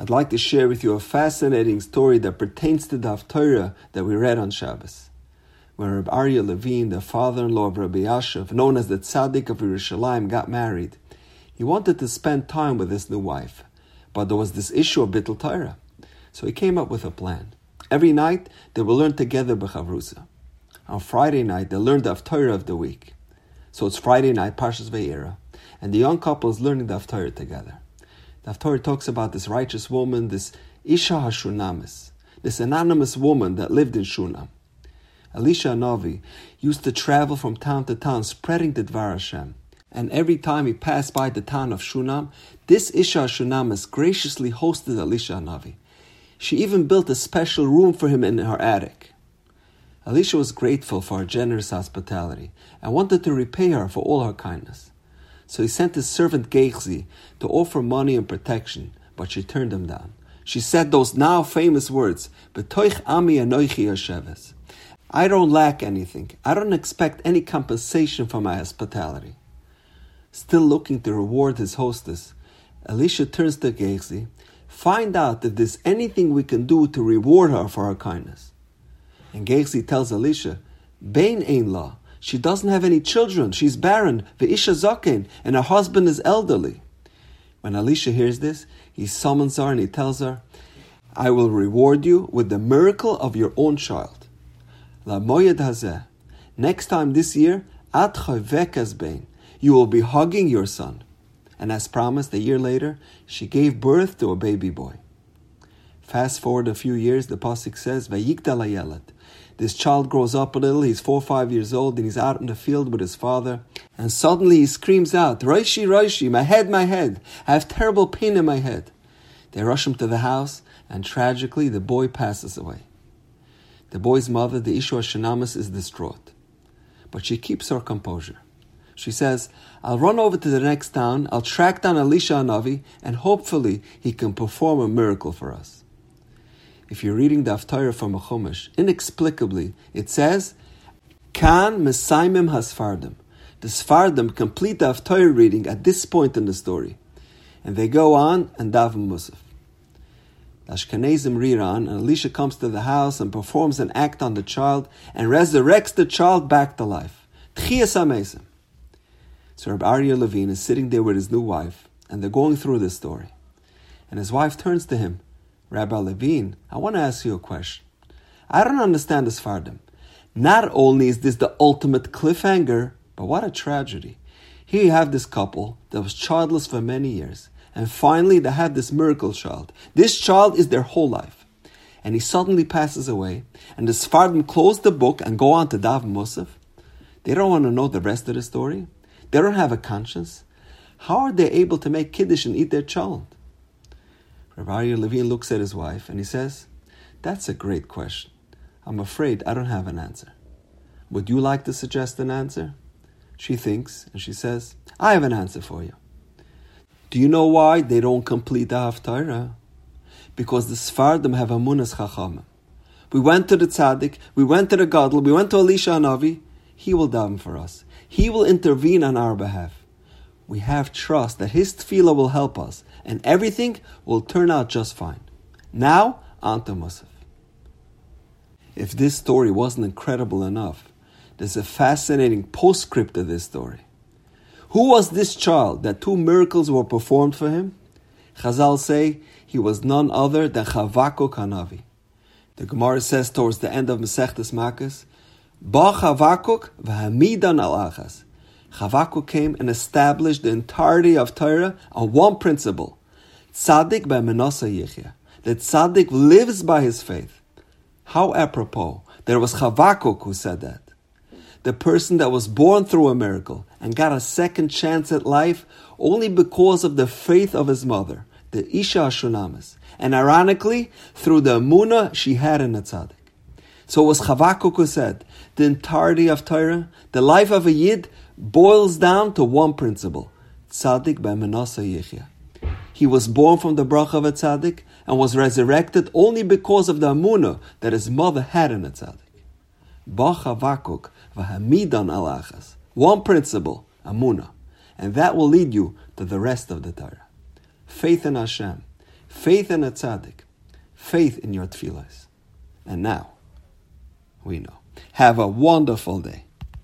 I'd like to share with you a fascinating story that pertains to the Haftarah that we read on Shabbos. When Rabbi Aryeh Levine, the father-in-law of Rabbi Elyashiv, known as the Tzaddik of Yerushalayim, got married, he wanted to spend time with his new wife, but there was this issue of Bittul Torah. So he came up with a plan. Every night they will learn together B'chavrusa. On Friday night they'll learn the Haftarah of the week. So it's Friday night, Parshas Vayera, and the young couple is learning the Haftarah together. The Haftarah talks about this righteous woman, this Isha Hashunamis, this anonymous woman that lived in Shunam. Elisha Navi used to travel from town to town spreading the Dvar Hashem. And every time he passed by the town of Shunam, this Isha Shunamis graciously hosted Elisha Navi. She even built a special room for him in her attic. Elisha was grateful for her generous hospitality and wanted to repay her for all her kindness. So he sent his servant Gehazi to offer money and protection, but she turned him down. She said those now famous words, B'toich ami anoichi. I don't lack anything. I don't expect any compensation for my hospitality. Still looking to reward his hostess, Elisha turns to Gehazi, find out if there's anything we can do to reward her for her kindness. And Gehazi tells Elisha, Bain ein la, she doesn't have any children. She's barren. Ve'isha zaken, and her husband is elderly. When Elisha hears this, he summons her and he tells her, I will reward you with the miracle of your own child. La moyed. Next time this year, at bein, you will be hugging your son. And as promised, a year later, she gave birth to a baby boy. Fast forward a few years, the pasuk says, "Vayikdal hayelet." This child grows up a little. He's four or five years old, and he's out in the field with his father. And suddenly he screams out, "Roishi, Roishi, my head, my head! I have terrible pain in my head." They rush him to the house, and tragically, the boy passes away. The boy's mother, the Isha Shunamis, is distraught, but she keeps her composure. She says, I'll run over to the next town, I'll track down Elisha Anavi, and hopefully he can perform a miracle for us. If you're reading the Haftarah from a Chumash, inexplicably, it says, Kan Mesaimim Hasfardim. The Sfardim complete the Haftarah reading at this point in the story. And they go on and daven Musaf. The Ashkenazim and Elisha comes to the house and performs an act on the child and resurrects the child back to life. Tchias Amesim. So Rabbi Aryeh Levine is sitting there with his new wife, and they're going through this story. And his wife turns to him, Rabbi Levine, I want to ask you a question. I don't understand this Fardim. Not only is this the ultimate cliffhanger, but what a tragedy. Here you have this couple that was childless for many years, and finally they have this miracle child. This cholent is their whole life. And he suddenly passes away, and the Sfardim close the book and go on to Dav Musaf. They don't want to know the rest of the story. They don't have a conscience. How are they able to make Kiddush and eat their child? Rabbi Levine looks at his wife and he says, That's a great question. I'm afraid I don't have an answer. Would you like to suggest an answer? She thinks and she says, I have an answer for you. Do you know why they don't complete the Haftarah? Because the Sfardim have Amunas Chachamim. We went to the Tzaddik, we went to the Gadol, we went to Elisha Anavi. He will daven for us. He will intervene on our behalf. We have trust that His tefillah will help us, and everything will turn out just fine. Now, on to Musaf. If this story wasn't incredible enough, there's a fascinating postscript to this story. Who was this child that two miracles were performed for him? Chazal say he was none other than Chavakuk Hanavi. The Gemara says towards the end of Masechtas Makkos, Ba Chavakuk v'hamidan al achas. Chavakuk came and established the entirety of Torah on one principle: Tzaddik b'menasa yichya. That tzaddik lives by his faith. How apropos there was Chavakuk who said that. The person that was born through a miracle and got a second chance at life only because of the faith of his mother, the Isha Shunamis, and ironically, through the Amunah she had in the tzaddik. So it was Chavakuk who said, the entirety of Torah, the life of a Yid, boils down to one principle, tzaddik by b'menasa yichya. He was born from the bracha of a tzaddik and was resurrected only because of the amunah that his mother had in a tzaddik. Bachavakuk v'hamidan alachas. One principle, amunah, and that will lead you to the rest of the Torah. Faith in Hashem, faith in a tzaddik, faith in your tefillahs. And now, we know. Have a wonderful day.